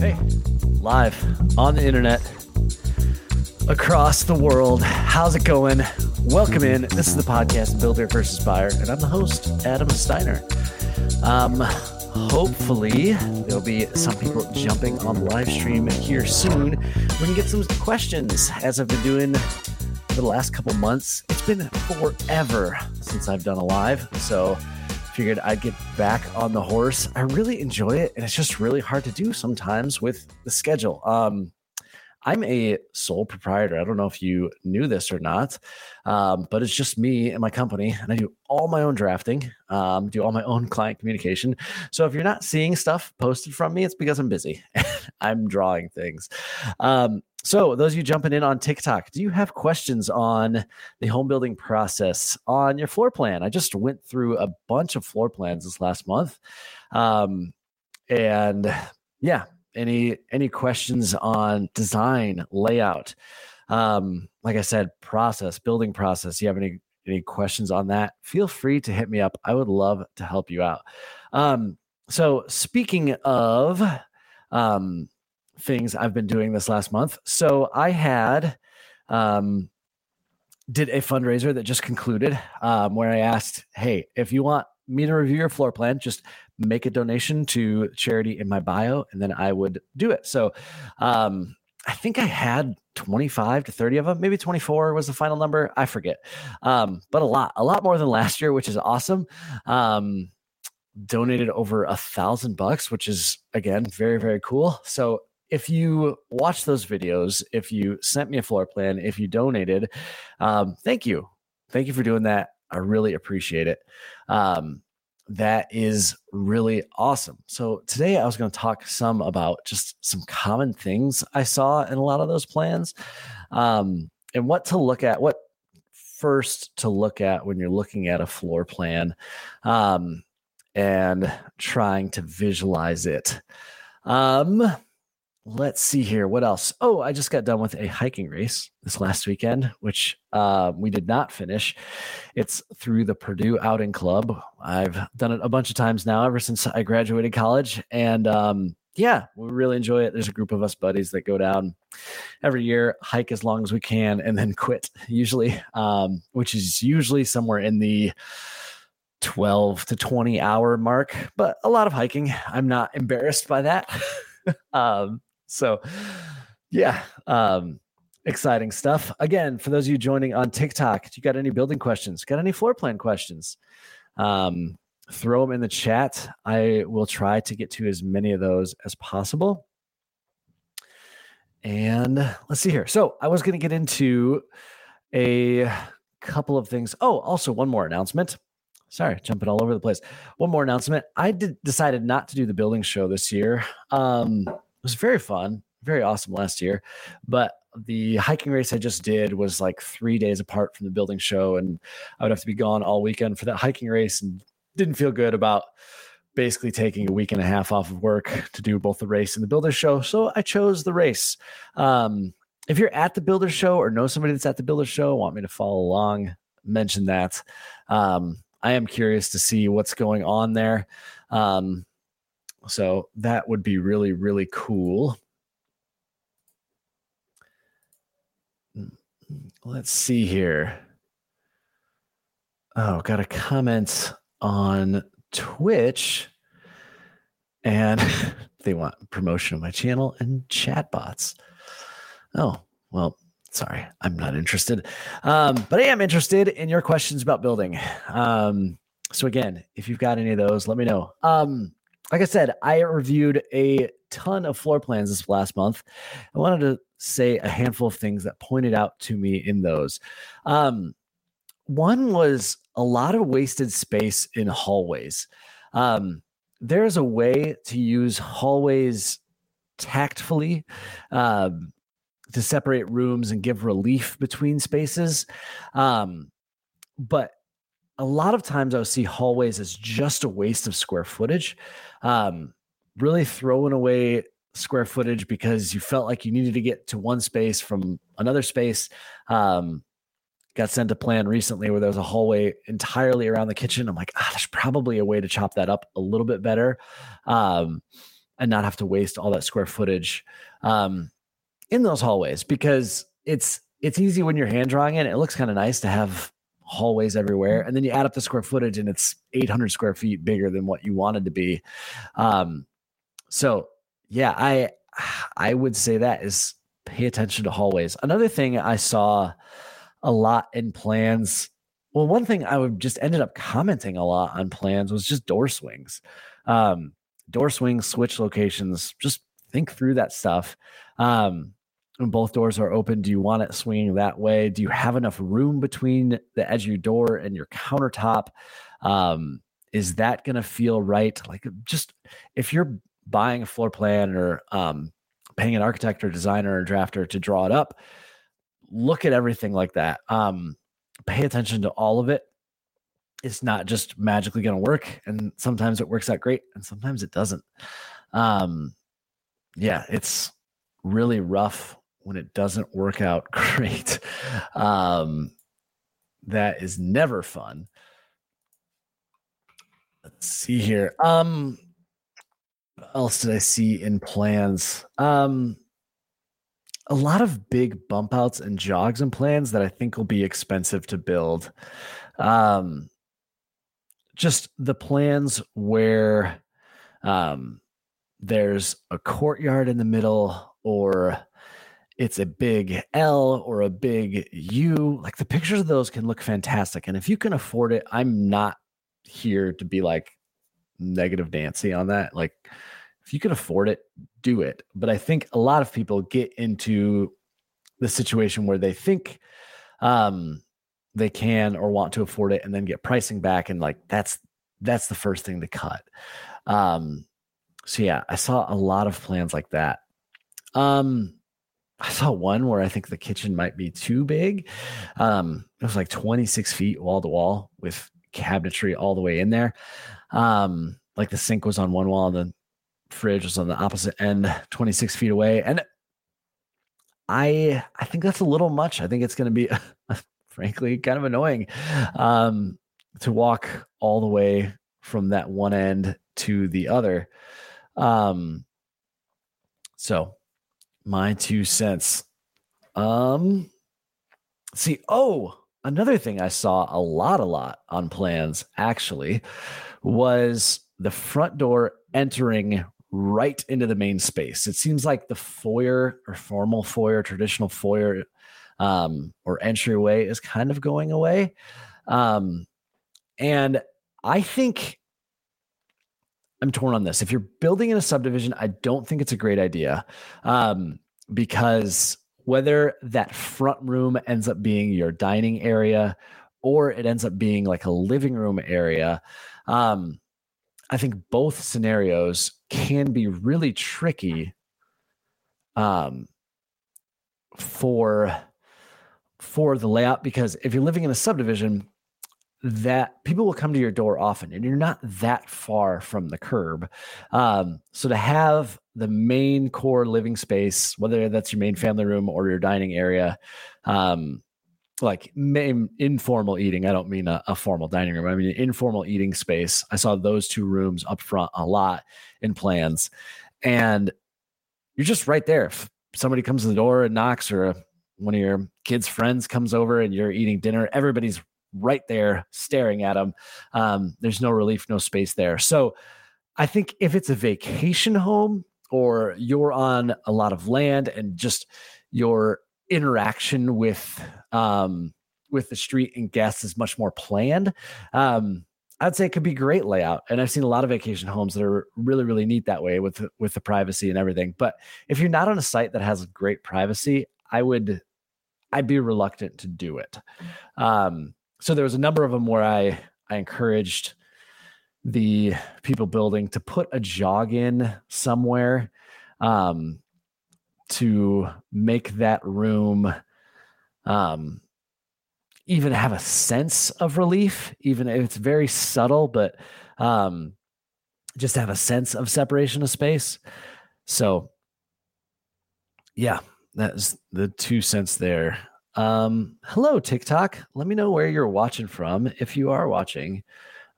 Hey, live on the internet across the world. How's it going? Welcome in. This is the podcast Builder versus Buyer, and I'm the host, Adam Steiner. Um, hopefully, there'll be some people jumping on the live stream here soon. We can get some questions as I've been doing for the last couple months. It's been forever since I've done a live, so figured I'd get back on the horse. I really enjoy it, and it's just really hard to do sometimes with the schedule. Um, I'm a sole proprietor. I don't know if you knew this or not, um, but it's just me and my company, and I do all my own drafting, um, do all my own client communication. So if you're not seeing stuff posted from me, it's because I'm busy. I'm drawing things. Um, so, those of you jumping in on TikTok, do you have questions on the home building process on your floor plan? I just went through a bunch of floor plans this last month. Um, and yeah, any any questions on design, layout? Um, like I said, process, building process. You have any any questions on that? Feel free to hit me up. I would love to help you out. Um, so speaking of um things I've been doing this last month. So I had um, did a fundraiser that just concluded um, where I asked, "Hey, if you want me to review your floor plan, just make a donation to charity in my bio, and then I would do it." So um, I think I had 25 to 30 of them, maybe 24 was the final number. I forget, um, but a lot, a lot more than last year, which is awesome. Um, donated over a thousand bucks, which is again very very cool. So if you watch those videos, if you sent me a floor plan, if you donated, um, thank you. Thank you for doing that. I really appreciate it. Um, that is really awesome. So today I was going to talk some about just some common things I saw in a lot of those plans, um, and what to look at. What first to look at when you're looking at a floor plan, um, and trying to visualize it. Um, let's see here. What else? Oh, I just got done with a hiking race this last weekend, which uh, we did not finish. It's through the Purdue Outing Club. I've done it a bunch of times now, ever since I graduated college. And um, yeah, we really enjoy it. There's a group of us buddies that go down every year, hike as long as we can, and then quit, usually, um, which is usually somewhere in the 12 to 20 hour mark, but a lot of hiking. I'm not embarrassed by that. um, so, yeah, um, exciting stuff. Again, for those of you joining on TikTok, you got any building questions? Got any floor plan questions? Um, throw them in the chat. I will try to get to as many of those as possible. And let's see here. So, I was going to get into a couple of things. Oh, also one more announcement. Sorry, jumping all over the place. One more announcement. I did, decided not to do the building show this year. Um, was very fun, very awesome last year. But the hiking race I just did was like three days apart from the building show, and I would have to be gone all weekend for that hiking race, and didn't feel good about basically taking a week and a half off of work to do both the race and the builder show. So I chose the race. Um, if you're at the builder show or know somebody that's at the builder show, want me to follow along, mention that. Um, I am curious to see what's going on there. Um, so that would be really, really cool. Let's see here. Oh, got a comment on Twitch and they want promotion of my channel and chatbots. Oh, well, sorry, I'm not interested. Um, but I am interested in your questions about building. Um, so again, if you've got any of those, let me know. Um, like I said, I reviewed a ton of floor plans this last month. I wanted to say a handful of things that pointed out to me in those. Um, one was a lot of wasted space in hallways. Um, there's a way to use hallways tactfully um, to separate rooms and give relief between spaces. Um, but a lot of times I would see hallways as just a waste of square footage um, really throwing away square footage because you felt like you needed to get to one space from another space. Um, got sent a plan recently where there was a hallway entirely around the kitchen. I'm like, ah, there's probably a way to chop that up a little bit better. Um, and not have to waste all that square footage um, in those hallways because it's it's easy when you're hand drawing it. It looks kind of nice to have hallways everywhere, and then you add up the square footage and it's 800 square feet bigger than what you wanted to be. Um, so yeah, I I would say that is pay attention to hallways. Another thing I saw a lot in plans. Well, one thing I would just ended up commenting a lot on plans was just door swings. Um, door swings, switch locations, just think through that stuff. Um, both doors are open, do you want it swinging that way? Do you have enough room between the edge of your door and your countertop? Um, is that going to feel right? Like, just if you're buying a floor plan or um, paying an architect or designer or drafter to draw it up, look at everything like that. Um, pay attention to all of it. It's not just magically going to work, and sometimes it works out great, and sometimes it doesn't. Um, yeah, it's really rough when it doesn't work out great. Um, that is never fun. Let's see here. Um, what else did I see in plans? Um, a lot of big bump outs and jogs and plans that I think will be expensive to build. Um, just the plans where um, there's a courtyard in the middle or it's a big L or a big U. Like the pictures of those can look fantastic. And if you can afford it, I'm not here to be like negative Nancy on that. Like if you can afford it, do it. But I think a lot of people get into the situation where they think um, they can or want to afford it and then get pricing back and like that's that's the first thing to cut. Um, so yeah, I saw a lot of plans like that. Um, I saw one where I think the kitchen might be too big. Um, it was like 26 feet wall to wall with cabinetry all the way in there. Um, like the sink was on one wall, and the fridge was on the opposite end, 26 feet away. And I I think that's a little much. I think it's going to be, frankly, kind of annoying um, to walk all the way from that one end to the other. Um, so my two cents. Um, see, oh, another thing I saw a lot, a lot on plans actually was the front door entering right into the main space. It seems like the foyer or formal foyer, traditional foyer, um, or entryway is kind of going away. Um, and I think I'm torn on this. If you're building in a subdivision, I don't think it's a great idea um, because whether that front room ends up being your dining area or it ends up being like a living room area, um, I think both scenarios can be really tricky um, for for the layout because if you're living in a subdivision that people will come to your door often and you're not that far from the curb um, so to have the main core living space whether that's your main family room or your dining area um, like main, informal eating. I don't mean a, a, formal dining room. I mean informal eating space. I saw those two rooms up front a lot in plans, and you're just right there. If somebody comes to the door and knocks, or one of your kids' friends comes over and you're eating dinner, everybody's right there staring at them. Um, there's no relief, no space there. So I think if it's a vacation home or you're on a lot of land and just your interaction with um, with the street and guests is much more planned. Um, I'd say it could be great layout, and I've seen a lot of vacation homes that are really really neat that way with with the privacy and everything. But if you're not on a site that has great privacy, I would I'd be reluctant to do it. Um, so there was a number of them where I I encouraged the people building to put a jog in somewhere um, to make that room um, even have a sense of relief, even if it's very subtle, but um, just have a sense of separation of space. So, yeah, that's the two cents there. Um, hello, TikTok. Let me know where you're watching from if you are watching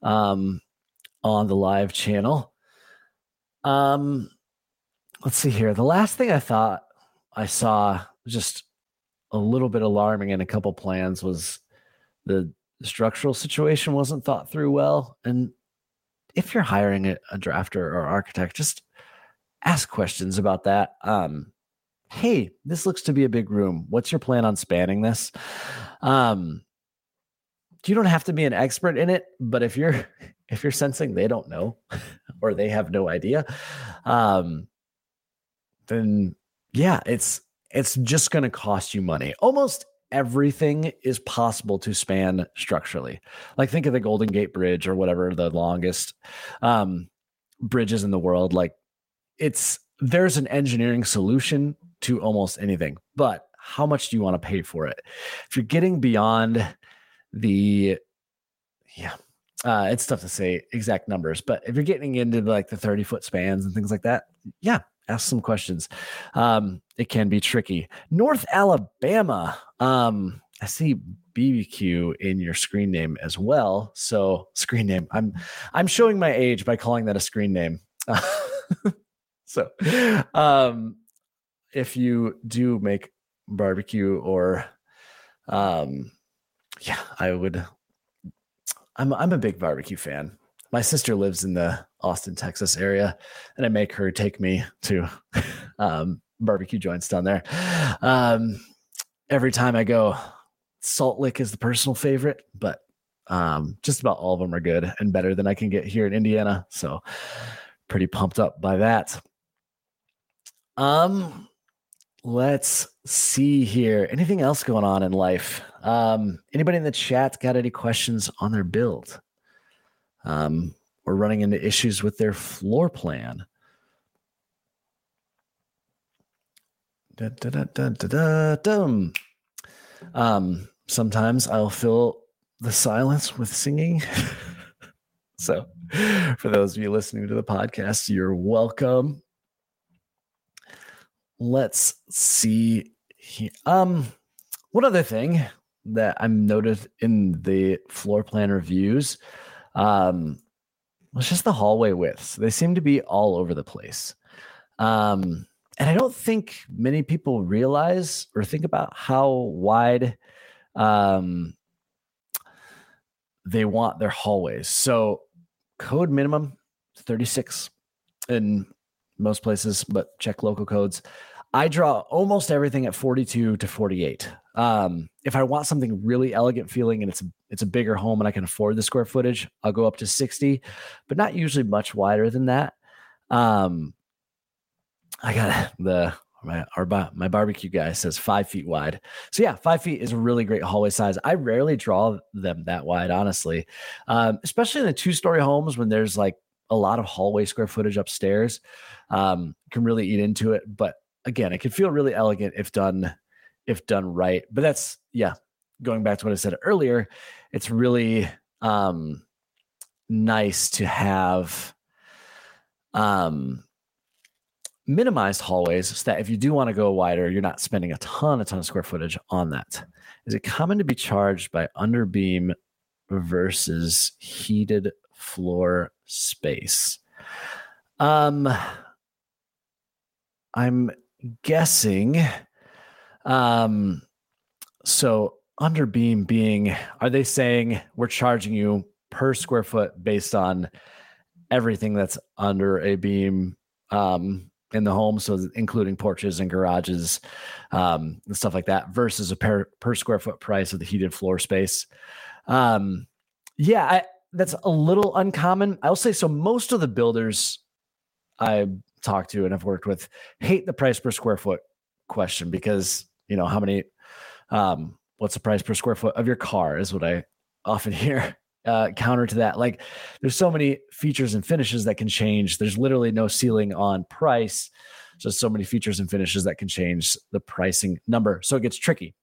um, on the live channel. Um, let's see here. The last thing I thought I saw just a little bit alarming in a couple plans was the structural situation wasn't thought through well. And if you're hiring a, a drafter or architect, just ask questions about that. Um, hey, this looks to be a big room. What's your plan on spanning this? Um, you don't have to be an expert in it, but if you're if you're sensing they don't know or they have no idea, um, then yeah, it's it's just going to cost you money. Almost everything is possible to span structurally. Like think of the Golden Gate Bridge or whatever the longest um, bridges in the world. Like it's there's an engineering solution to almost anything, but how much do you want to pay for it? If you're getting beyond the, yeah, uh, it's tough to say exact numbers, but if you're getting into like the 30 foot spans and things like that, yeah, ask some questions. Um, it can be tricky. North Alabama. Um, I see BBQ in your screen name as well. So screen name. I'm I'm showing my age by calling that a screen name. so um if you do make barbecue or um yeah, I would I'm I'm a big barbecue fan. My sister lives in the Austin, Texas area, and I make her take me to um, barbecue joints down there. Um, every time I go, Salt Lick is the personal favorite, but um, just about all of them are good and better than I can get here in Indiana. So pretty pumped up by that. Um, let's see here. Anything else going on in life? Um, anybody in the chat got any questions on their build? Um, or running into issues with their floor plan. Da, da, da, um, sometimes I'll fill the silence with singing. so, for those of you listening to the podcast, you're welcome. Let's see. Here. Um, one other thing that I'm noted in the floor plan reviews um, was just the hallway widths. They seem to be all over the place. Um, and I don't think many people realize or think about how wide um, they want their hallways. So, code minimum 36 in most places, but check local codes. I draw almost everything at 42 to 48. Um, if I want something really elegant feeling and it's it's a bigger home and I can afford the square footage, I'll go up to 60, but not usually much wider than that. Um, I got the my our my barbecue guy says five feet wide. So yeah, five feet is a really great hallway size. I rarely draw them that wide, honestly, um, especially in the two story homes when there's like a lot of hallway square footage upstairs. Um, can really eat into it, but again, it can feel really elegant if done if done right. But that's yeah, going back to what I said earlier, it's really um nice to have um minimized hallways so that if you do want to go wider, you're not spending a ton, a ton of square footage on that. Is it common to be charged by underbeam versus heated floor space? Um, I'm guessing. Um, so underbeam being, are they saying we're charging you per square foot based on everything that's under a beam um, in the home, so including porches and garages um, and stuff like that, versus a per per square foot price of the heated floor space? Um, yeah, I, that's a little uncommon. I'll say so. Most of the builders I talked to and have worked with hate the price per square foot question because you know how many um what's the price per square foot of your car is what i often hear uh counter to that. Like there's so many features and finishes that can change. There's literally no ceiling on price. Just so many features and finishes that can change the pricing number. So it gets tricky.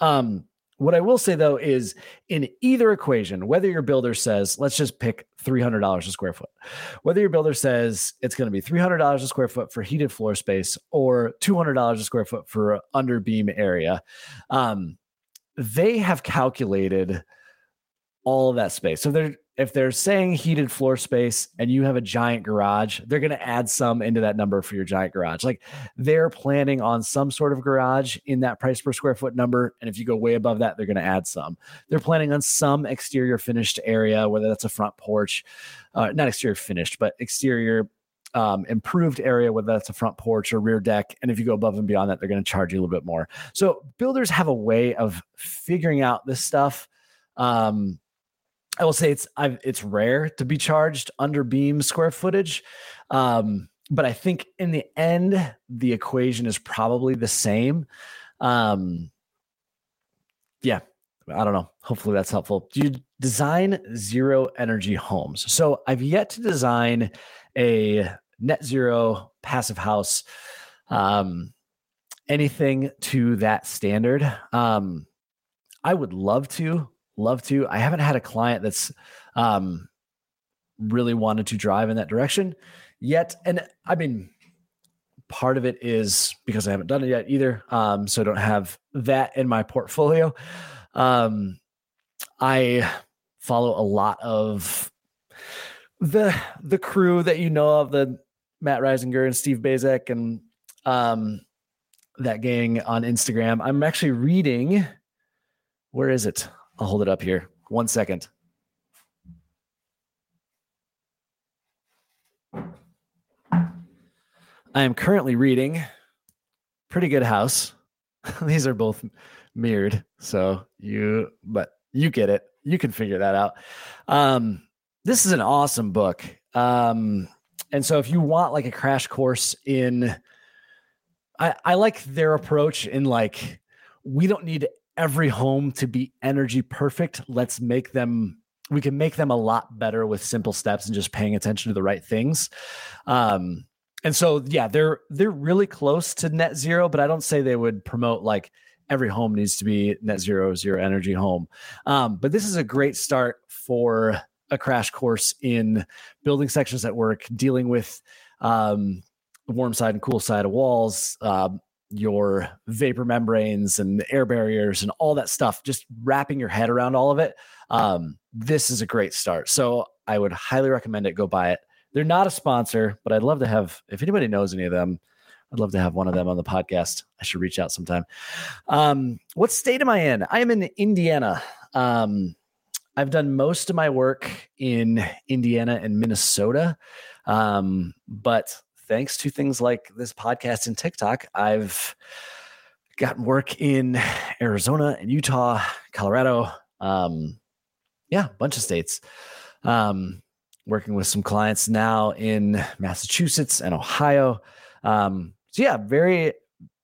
Um what I will say though is in either equation, whether your builder says, let's just pick $300 a square foot, whether your builder says it's going to be $300 a square foot for heated floor space or $200 a square foot for under beam area, um, they have calculated all of that space. So they're, if they're saying heated floor space and you have a giant garage, they're going to add some into that number for your giant garage. Like they're planning on some sort of garage in that price per square foot number. And if you go way above that, they're going to add some. They're planning on some exterior finished area, whether that's a front porch, uh, not exterior finished, but exterior um, improved area, whether that's a front porch or rear deck. And if you go above and beyond that, they're going to charge you a little bit more. So builders have a way of figuring out this stuff. Um, I will say it's I've, it's rare to be charged under beam square footage, um, but I think in the end the equation is probably the same. Um, yeah, I don't know. Hopefully that's helpful. Do you design zero energy homes? So I've yet to design a net zero passive house. Um, anything to that standard. Um, I would love to love to. I haven't had a client that's um, really wanted to drive in that direction yet. And I mean, part of it is because I haven't done it yet either. Um, so I don't have that in my portfolio. Um, I follow a lot of the the crew that you know of, the Matt Risinger and Steve Baczek and um, that gang on Instagram. I'm actually reading. Where is it? I'll hold it up here. One second. I am currently reading Pretty Good House. These are both mirrored, so you but you get it. You can figure that out. Um, this is an awesome book. Um, and so if you want like a crash course in I, I like their approach in like we don't need every home to be energy perfect. Let's make them we can make them a lot better with simple steps and just paying attention to the right things. Um, and so yeah, they're they're really close to net zero, but I don't say they would promote like every home needs to be net zero, zero energy home. Um, but this is a great start for a crash course in building sections at work, dealing with um, warm side and cool side of walls, um, your vapor membranes and air barriers and all that stuff, just wrapping your head around all of it. Um, this is a great start. So I would highly recommend it. Go buy it. They're not a sponsor, but I'd love to have, if anybody knows any of them, I'd love to have one of them on the podcast. I should reach out sometime. Um, what state am I in? I am in Indiana. Um, I've done most of my work in Indiana and Minnesota. Um, but thanks to things like this podcast and TikTok, I've gotten work in Arizona and Utah, Colorado. Um, yeah, a bunch of states. Um, working with some clients now in Massachusetts and Ohio. Um, so yeah, very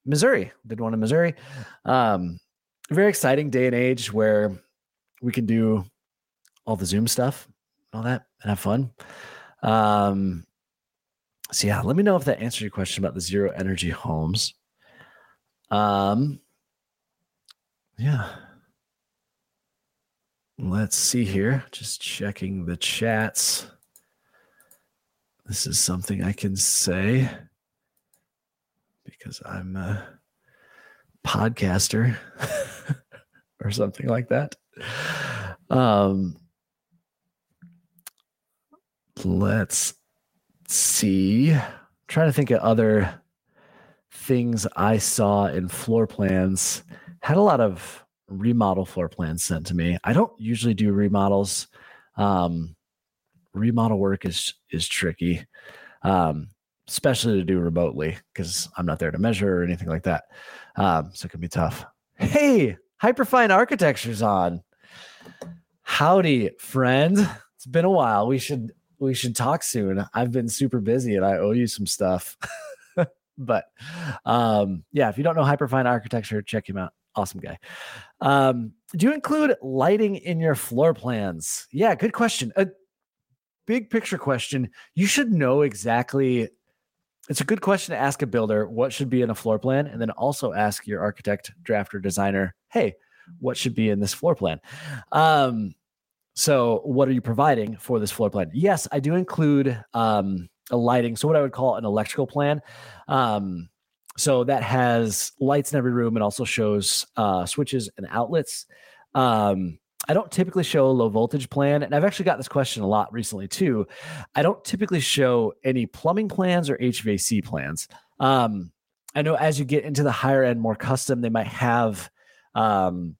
Missouri. Did one in Missouri. Um, very exciting day and age where we can do all the Zoom stuff, and all that, and have fun. Um, so yeah, let me know if that answered your question about the zero energy homes. Um, yeah. Let's see here. Just checking the chats. This is something I can say because I'm a podcaster or something like that. Um, let's see. I'm trying to think of other things I saw in floor plans. Had a lot of remodel floor plans sent to me. I don't usually do remodels. Um, remodel work is is tricky, um, especially to do remotely because I'm not there to measure or anything like that. Um, so it can be tough. Hey, Hyperfine Architecture's on. Howdy, friend. It's been a while. We should we should talk soon. I've been super busy and I owe you some stuff. but um, yeah, if you don't know Hyperfine Architecture, check him out. Awesome guy. Um, do you include lighting in your floor plans? Yeah, good question. A big picture question. You should know exactly. It's a good question to ask a builder what should be in a floor plan, and then also ask your architect, drafter, designer, hey, what should be in this floor plan? Um, so, what are you providing for this floor plan? Yes, I do include um, a lighting. So, what I would call an electrical plan. Um, so that has lights in every room and also shows uh, switches and outlets. Um, I don't typically show a low voltage plan, and I've actually got this question a lot recently too. I don't typically show any plumbing plans or HVAC plans. Um, I know as you get into the higher end, more custom, they might have, um,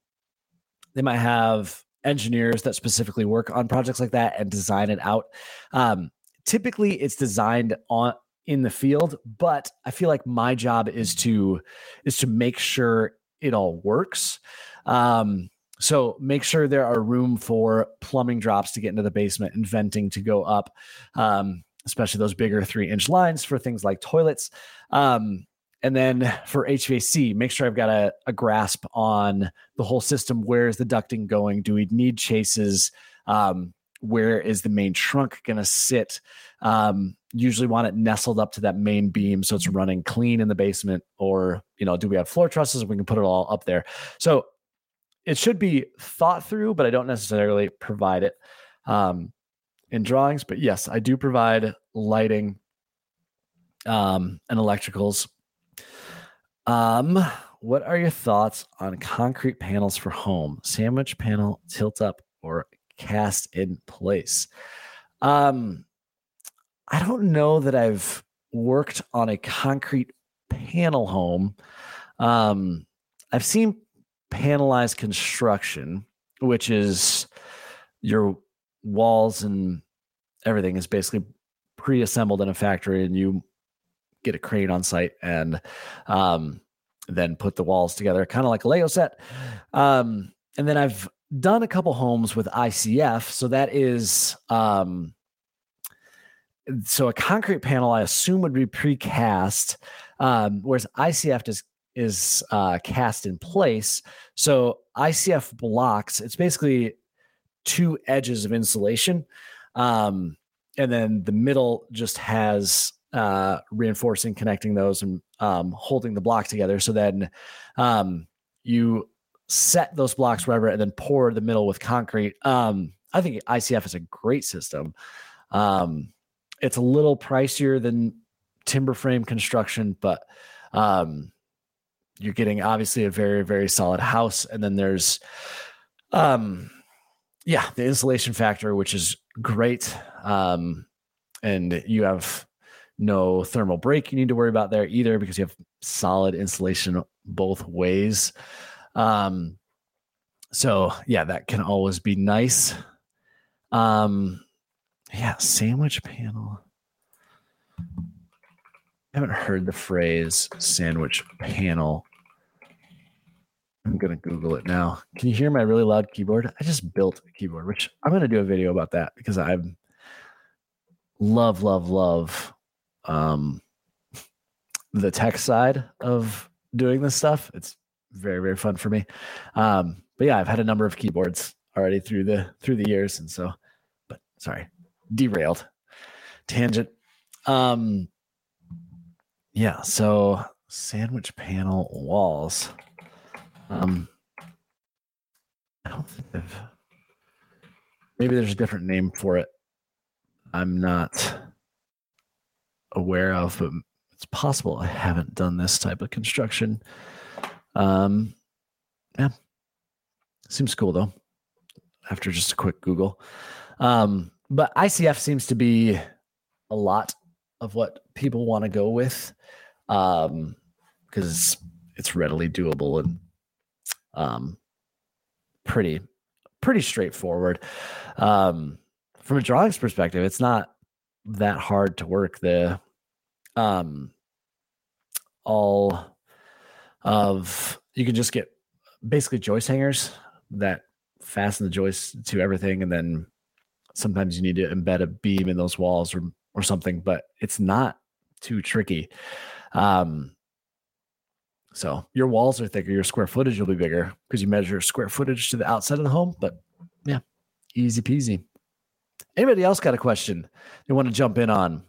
they might have engineers that specifically work on projects like that and design it out. Um, typically, it's designed on in the field, but I feel like my job is to is to make sure it all works. Um, so make sure there are room for plumbing drops to get into the basement and venting to go up, um, especially those bigger three inch lines for things like toilets. Um, and then for HVAC, make sure I've got a, a, grasp on the whole system. Where is the ducting going? Do we need chases? Um, where is the main trunk going to sit? Um, usually want it nestled up to that main beam so it's running clean in the basement. Or, you know, do we have floor trusses? We can put it all up there. So it should be thought through, but I don't necessarily provide it um, in drawings. But yes, I do provide lighting um, and electricals. Um, what are your thoughts on concrete panels for home? Sandwich panel, tilt up, or cast in place? Um, I don't know that I've worked on a concrete panel home. Um, I've seen panelized construction, which is your walls and everything is basically pre-assembled in a factory and you get a crane on site and um, then put the walls together kind of like a lego set um, and then i've done a couple homes with icf so that is um, so a concrete panel i assume would be precast um, whereas icf is is uh, cast in place. So ICF blocks, it's basically two edges of insulation. Um, and then the middle just has uh, reinforcing, connecting those and um, holding the block together. So then um, you set those blocks wherever and then pour the middle with concrete. Um, I think ICF is a great system. Um, it's a little pricier than timber frame construction, but um, you're getting obviously a very very solid house and then there's um yeah the insulation factor which is great um and you have no thermal break you need to worry about there either because you have solid insulation both ways um so yeah that can always be nice um yeah sandwich panel I haven't heard the phrase sandwich panel. I'm gonna Google it now. Can you hear my really loud keyboard? I just built a keyboard, which I'm gonna do a video about that because I love, love, love um, the tech side of doing this stuff. It's very, very fun for me. Um, but yeah, I've had a number of keyboards already through the through the years, and so, but sorry, derailed, tangent. Um, yeah, so sandwich panel walls. Um, I don't think they've. Maybe there's a different name for it. I'm not aware of, but it's possible I haven't done this type of construction. Um, yeah, seems cool though. After just a quick Google, um, but ICF seems to be a lot of what people want to go with um because it's it's readily doable and um pretty pretty straightforward um from a drawings perspective it's not that hard to work the um all of you can just get basically joist hangers that fasten the joist to everything and then sometimes you need to embed a beam in those walls or or something, but it's not too tricky. Um, so your walls are thicker, your square footage will be bigger because you measure square footage to the outside of the home. But yeah, easy peasy. Anybody else got a question they want to jump in on?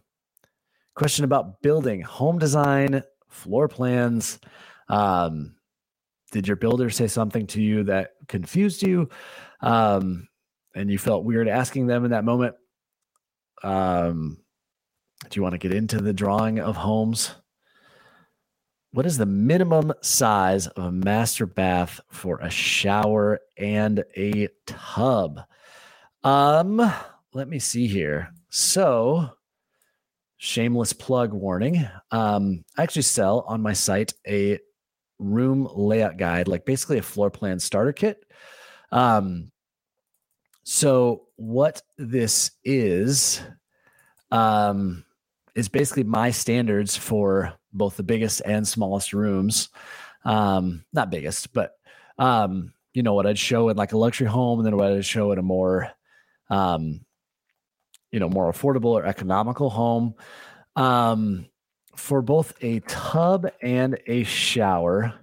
Question about building, home design, floor plans. Um, did your builder say something to you that confused you um, and you felt weird asking them in that moment? Um, do you want to get into the drawing of homes? what is the minimum size of a master bath for a shower and a tub? Um, let me see here. So, shameless plug warning. Um, I actually sell on my site a room layout guide, like basically a floor plan starter kit. Um, so what this is, um, is basically my standards for both the biggest and smallest rooms. Um, not biggest, but um, you know what I'd show in like a luxury home, and then what I'd show in a more, um, you know, more affordable or economical home. Um, for both a tub and a shower,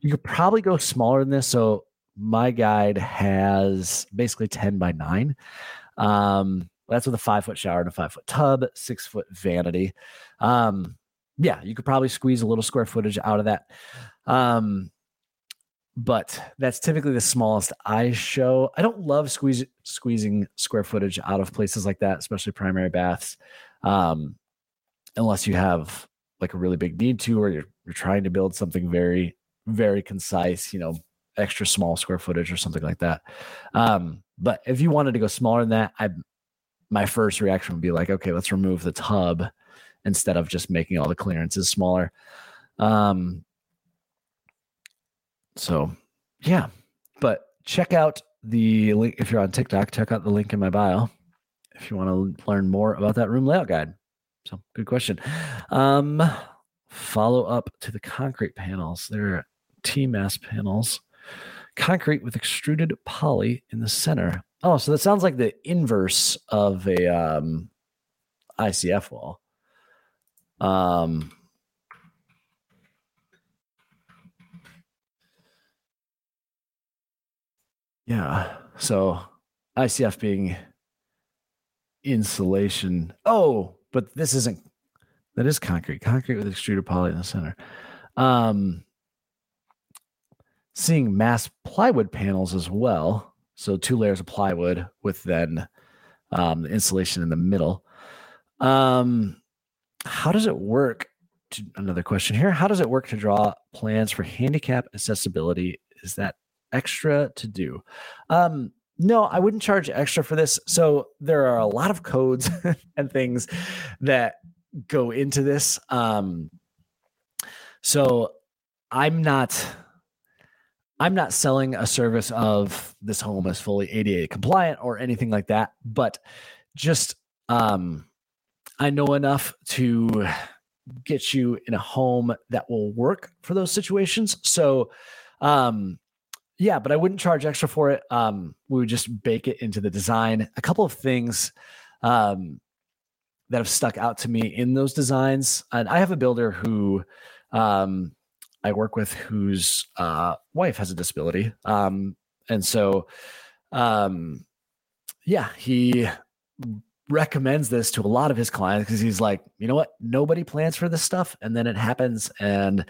you could probably go smaller than this. So my guide has basically 10 by 9. Um, that's with a five foot shower and a five foot tub, six foot vanity. Um, yeah, you could probably squeeze a little square footage out of that. Um, but that's typically the smallest I show. I don't love squeeze, squeezing square footage out of places like that, especially primary baths, um, unless you have like a really big need to, or you're, you're trying to build something very, very concise, you know, extra small square footage or something like that. Um, but if you wanted to go smaller than that, I my first reaction would be like, okay, let's remove the tub instead of just making all the clearances smaller. Um, so yeah, but check out the link if you're on TikTok. Check out the link in my bio if you want to learn more about that room layout guide. So good question. Um, follow up to the concrete panels. They're T mass panels, concrete with extruded poly in the center. Oh, so that sounds like the inverse of a um, ICF wall. Um, yeah. So ICF being insulation. Oh, but this isn't. That is concrete. Concrete with extruded poly in the center. Um, seeing mass plywood panels as well. So two layers of plywood with then um, the insulation in the middle. Um, how does it work? To, another question here. How does it work to draw plans for handicap accessibility? Is that extra to do? Um, no, I wouldn't charge extra for this. So there are a lot of codes and things that go into this. Um, so I'm not I'm not selling a service of this home as fully ADA compliant or anything like that, but just um, I know enough to get you in a home that will work for those situations. So, um, yeah, but I wouldn't charge extra for it. Um, we would just bake it into the design. A couple of things um, that have stuck out to me in those designs, and I have a builder who um, I work with whose uh, wife has a disability. Um, and so, um, yeah, he recommends this to a lot of his clients because he's like, you know what? Nobody plans for this stuff. And then it happens. And,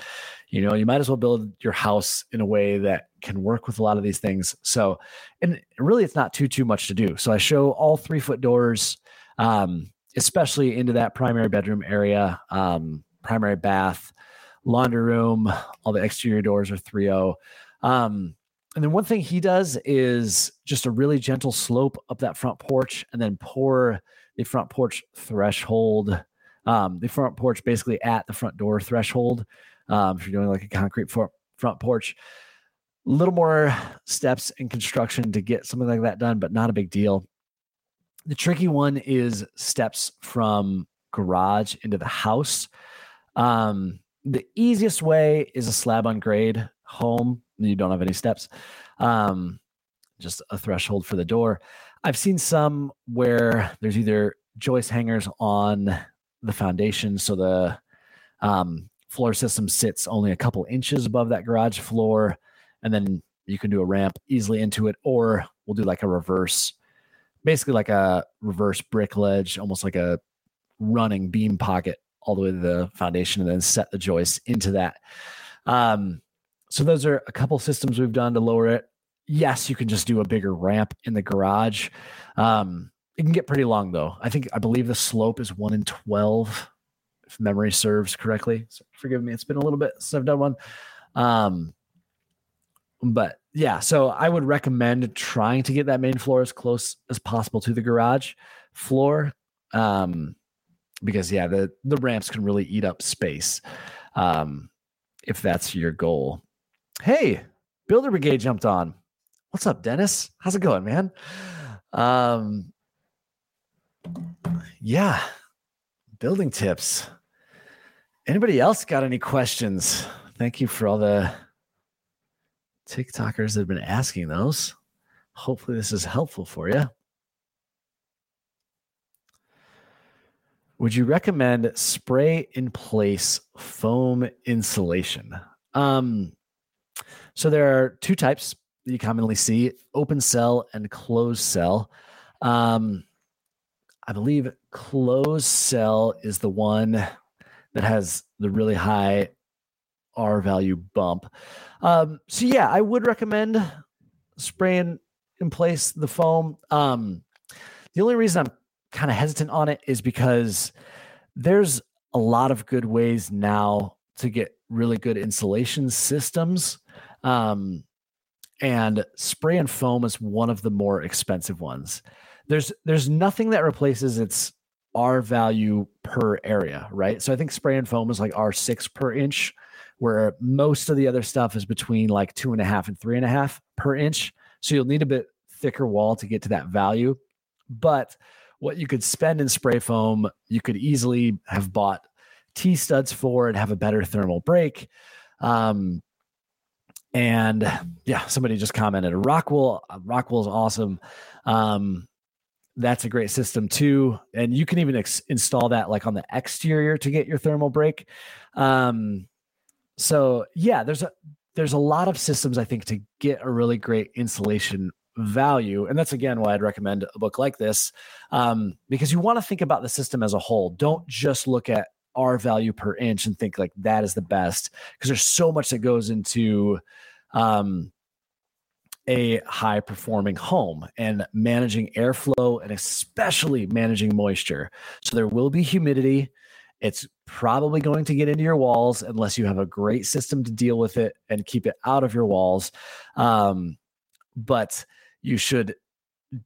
you know, you might as well build your house in a way that can work with a lot of these things. So, and really, it's not too, too much to do. So I show all three foot doors, um, especially into that primary bedroom area, um, primary bath laundry room. All the exterior doors are 3.0. Um, and then one thing he does is just a really gentle slope up that front porch and then pour the front porch threshold, um, the front porch basically at the front door threshold. Um, if you're doing like a concrete front, front porch, a little more steps in construction to get something like that done, but not a big deal. The tricky one is steps from garage into the house. Um, the easiest way is a slab on grade home. You don't have any steps, um, just a threshold for the door. I've seen some where there's either joist hangers on the foundation, so the um, floor system sits only a couple inches above that garage floor, and then you can do a ramp easily into it, or we'll do like a reverse, basically like a reverse brick ledge, almost like a running beam pocket all the way to the foundation and then set the joists into that. Um, so those are a couple systems we've done to lower it. Yes, you can just do a bigger ramp in the garage. Um, it can get pretty long though. I think I believe the slope is one in twelve if memory serves correctly. So forgive me, it's been a little bit since I've done one. Um, but yeah, so I would recommend trying to get that main floor as close as possible to the garage floor. Um, because yeah, the the ramps can really eat up space. Um, if that's your goal. Hey, Builder Brigade jumped on. What's up, Dennis? How's it going, man? Um, yeah, building tips. Anybody else got any questions? Thank you for all the TikTokers that have been asking those. Hopefully, this is helpful for you. Would you recommend spray in place foam insulation? Um, so there are two types that you commonly see open cell and closed cell. Um, I believe closed cell is the one that has the really high R value bump. Um, so yeah, I would recommend spraying in place the foam. Um, the only reason I'm kind of hesitant on it is because there's a lot of good ways now to get really good insulation systems. Um, and spray and foam is one of the more expensive ones. There's there's nothing that replaces its R value per area, right? So I think spray and foam is like R6 per inch, where most of the other stuff is between like two and a half and three and a half per inch. So you'll need a bit thicker wall to get to that value. But what you could spend in spray foam, you could easily have bought T studs for and have a better thermal break. Um, and yeah, somebody just commented Rockwell. Rockwool is awesome. Um, that's a great system too. And you can even ex- install that like on the exterior to get your thermal break. Um, so yeah, there's a there's a lot of systems I think to get a really great insulation value. And that's again why I'd recommend a book like this, um, because you want to think about the system as a whole. Don't just look at R value per inch and think like that is the best, because there's so much that goes into um, a high performing home and managing airflow and especially managing moisture. So there will be humidity. It's probably going to get into your walls unless you have a great system to deal with it and keep it out of your walls. Um, but you should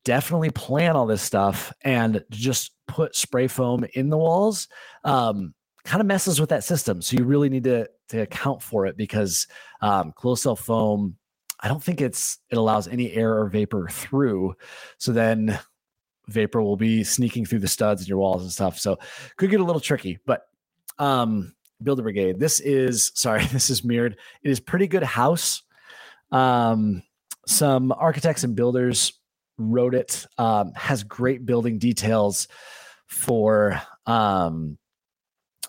definitely plan all this stuff and just put spray foam in the walls um, kind of messes with that system so you really need to to account for it because um, closed cell foam i don't think it's it allows any air or vapor through so then vapor will be sneaking through the studs in your walls and stuff so could get a little tricky but um Builder Brigade this is sorry this is mirrored it is pretty good house um some architects and builders wrote it. Um, has great building details for um,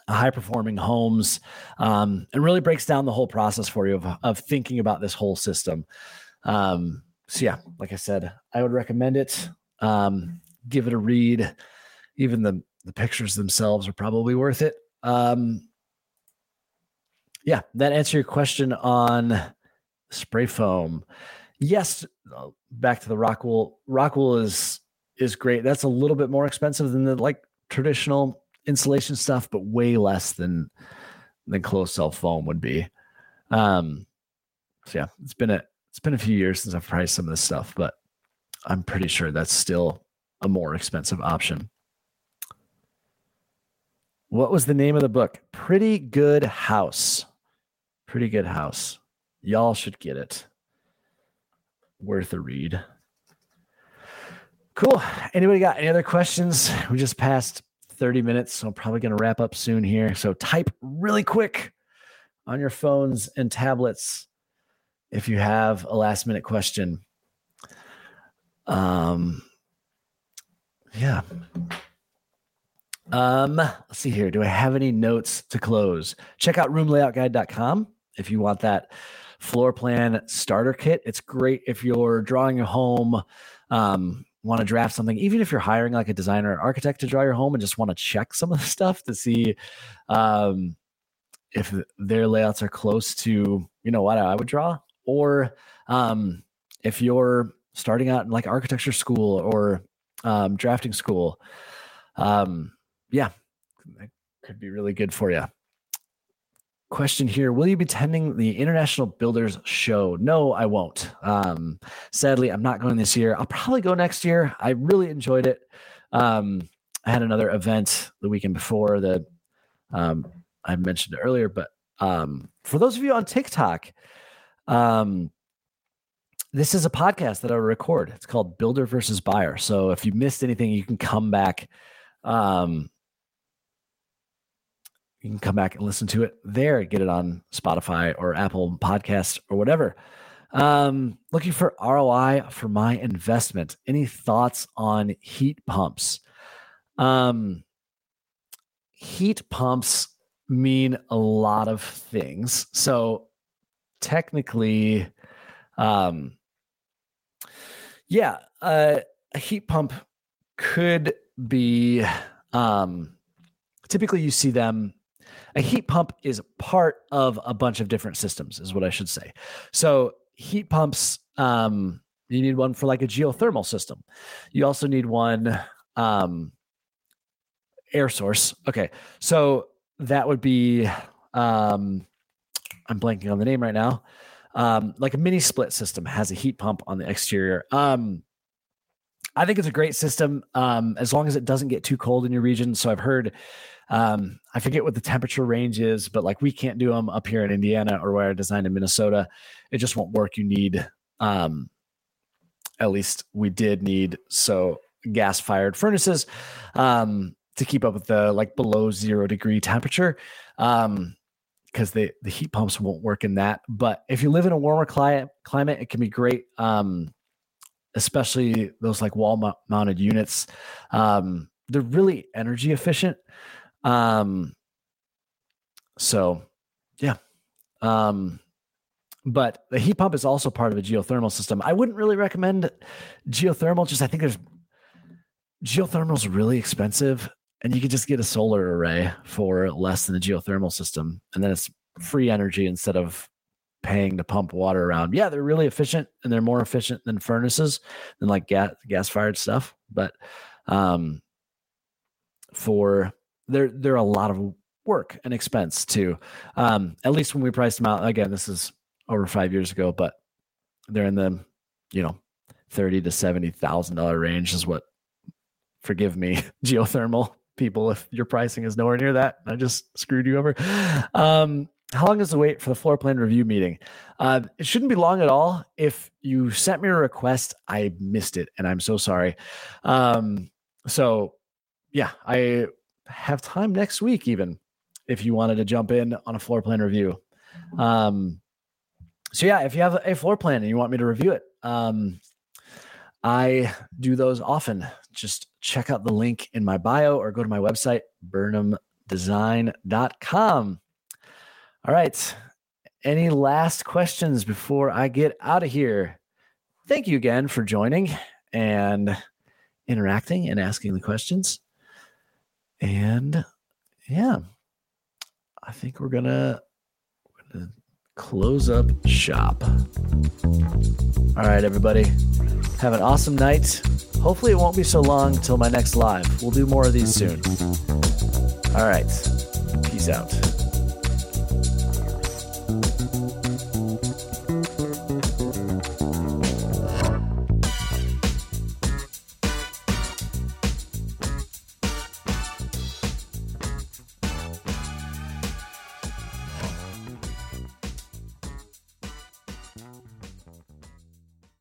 high performing homes um, and really breaks down the whole process for you of, of thinking about this whole system. Um, so, yeah, like I said, I would recommend it. Um, give it a read. Even the, the pictures themselves are probably worth it. Um, yeah, that answer your question on spray foam yes, back to the Rockwool. Rockwool is is great. That's a little bit more expensive than the like traditional insulation stuff, but way less than than closed cell foam would be. Um, so yeah, it's been a it's been a few years since I've priced some of this stuff, but I'm pretty sure that's still a more expensive option. What was the name of the book? Pretty Good House. Pretty Good House. Y'all should get it worth a read. Cool. Anybody got any other questions? We just passed 30 minutes, so I'm probably going to wrap up soon here. So type really quick on your phones and tablets if you have a last minute question. Um, yeah. Um, let's see here. Do I have any notes to close? Check out roomlayoutguide.com if you want that floor plan starter kit. It's great if you're drawing a home, um, want to draft something, even if you're hiring like a designer or architect to draw your home and just want to check some of the stuff to see um, if their layouts are close to, you know, what I would draw. Or um, if you're starting out in like architecture school or um, drafting school, um, yeah, could be really good for you. Question here Will you be attending the International Builders Show? No, I won't. Um, sadly, I'm not going this year. I'll probably go next year. I really enjoyed it. Um, I had another event the weekend before that um, I mentioned earlier, but um, for those of you on TikTok, um, this is a podcast that I record. It's called Builder versus Buyer. So if you missed anything, you can come back. Um, you can come back and listen to it there. Get it on Spotify or Apple Podcast or whatever. Um, looking for ROI for my investment. Any thoughts on heat pumps? Um, heat pumps mean a lot of things. So technically, um, yeah, uh, a heat pump could be. Um, typically, you see them. A heat pump is part of a bunch of different systems, is what I should say. So heat pumps, um, you need one for like a geothermal system. You also need one um, air source. Okay, so that would be um, I'm blanking on the name right now. Um, like a mini split system has a heat pump on the exterior. Um, I think it's a great system um, as long as it doesn't get too cold in your region. So I've heard, um, I forget what the temperature range is, but like we can't do them up here in Indiana or where I designed in Minnesota. It just won't work. You need, um, at least we did need so gas fired furnaces um, to keep up with the like below zero degree temperature. Um, because the the heat pumps won't work in that. But if you live in a warmer climate, climate, it can be great. Um, especially those like wall mounted units. Um, they're really energy efficient. Um, so yeah. Um, but the heat pump is also part of a geothermal system. I wouldn't really recommend geothermal. Just I think there's geothermal is really expensive, and you can just get a solar array for less than a geothermal system, and then it's free energy instead of paying to pump water around. Yeah, they're really efficient and they're more efficient than furnaces than like gas gas fired stuff. But um, for they're they're a lot of work and expense too. Um, at least when we priced them out. Again, this is over five years ago, but they're in the you know thirty to seventy thousand dollar range is what. Forgive me, geothermal people, if your pricing is nowhere near that. I just screwed you over. Um, how long is the wait for the floor plan review meeting? Uh, it shouldn't be long at all. If you sent me a request, I missed it, and I'm so sorry. Um, so, yeah, I have time next week, even if you wanted to jump in on a floor plan review. Um, so, yeah, if you have a floor plan and you want me to review it, um, I do those often. Just check out the link in my bio or go to my website, burnhamdesign.com. All right. Any last questions before I get out of here? Thank you again for joining and interacting and asking the questions. And yeah, I think we're gonna, close up shop. All right, everybody. Have an awesome night. Hopefully, it won't be so long till my next live. We'll do more of these soon. All right. Peace out.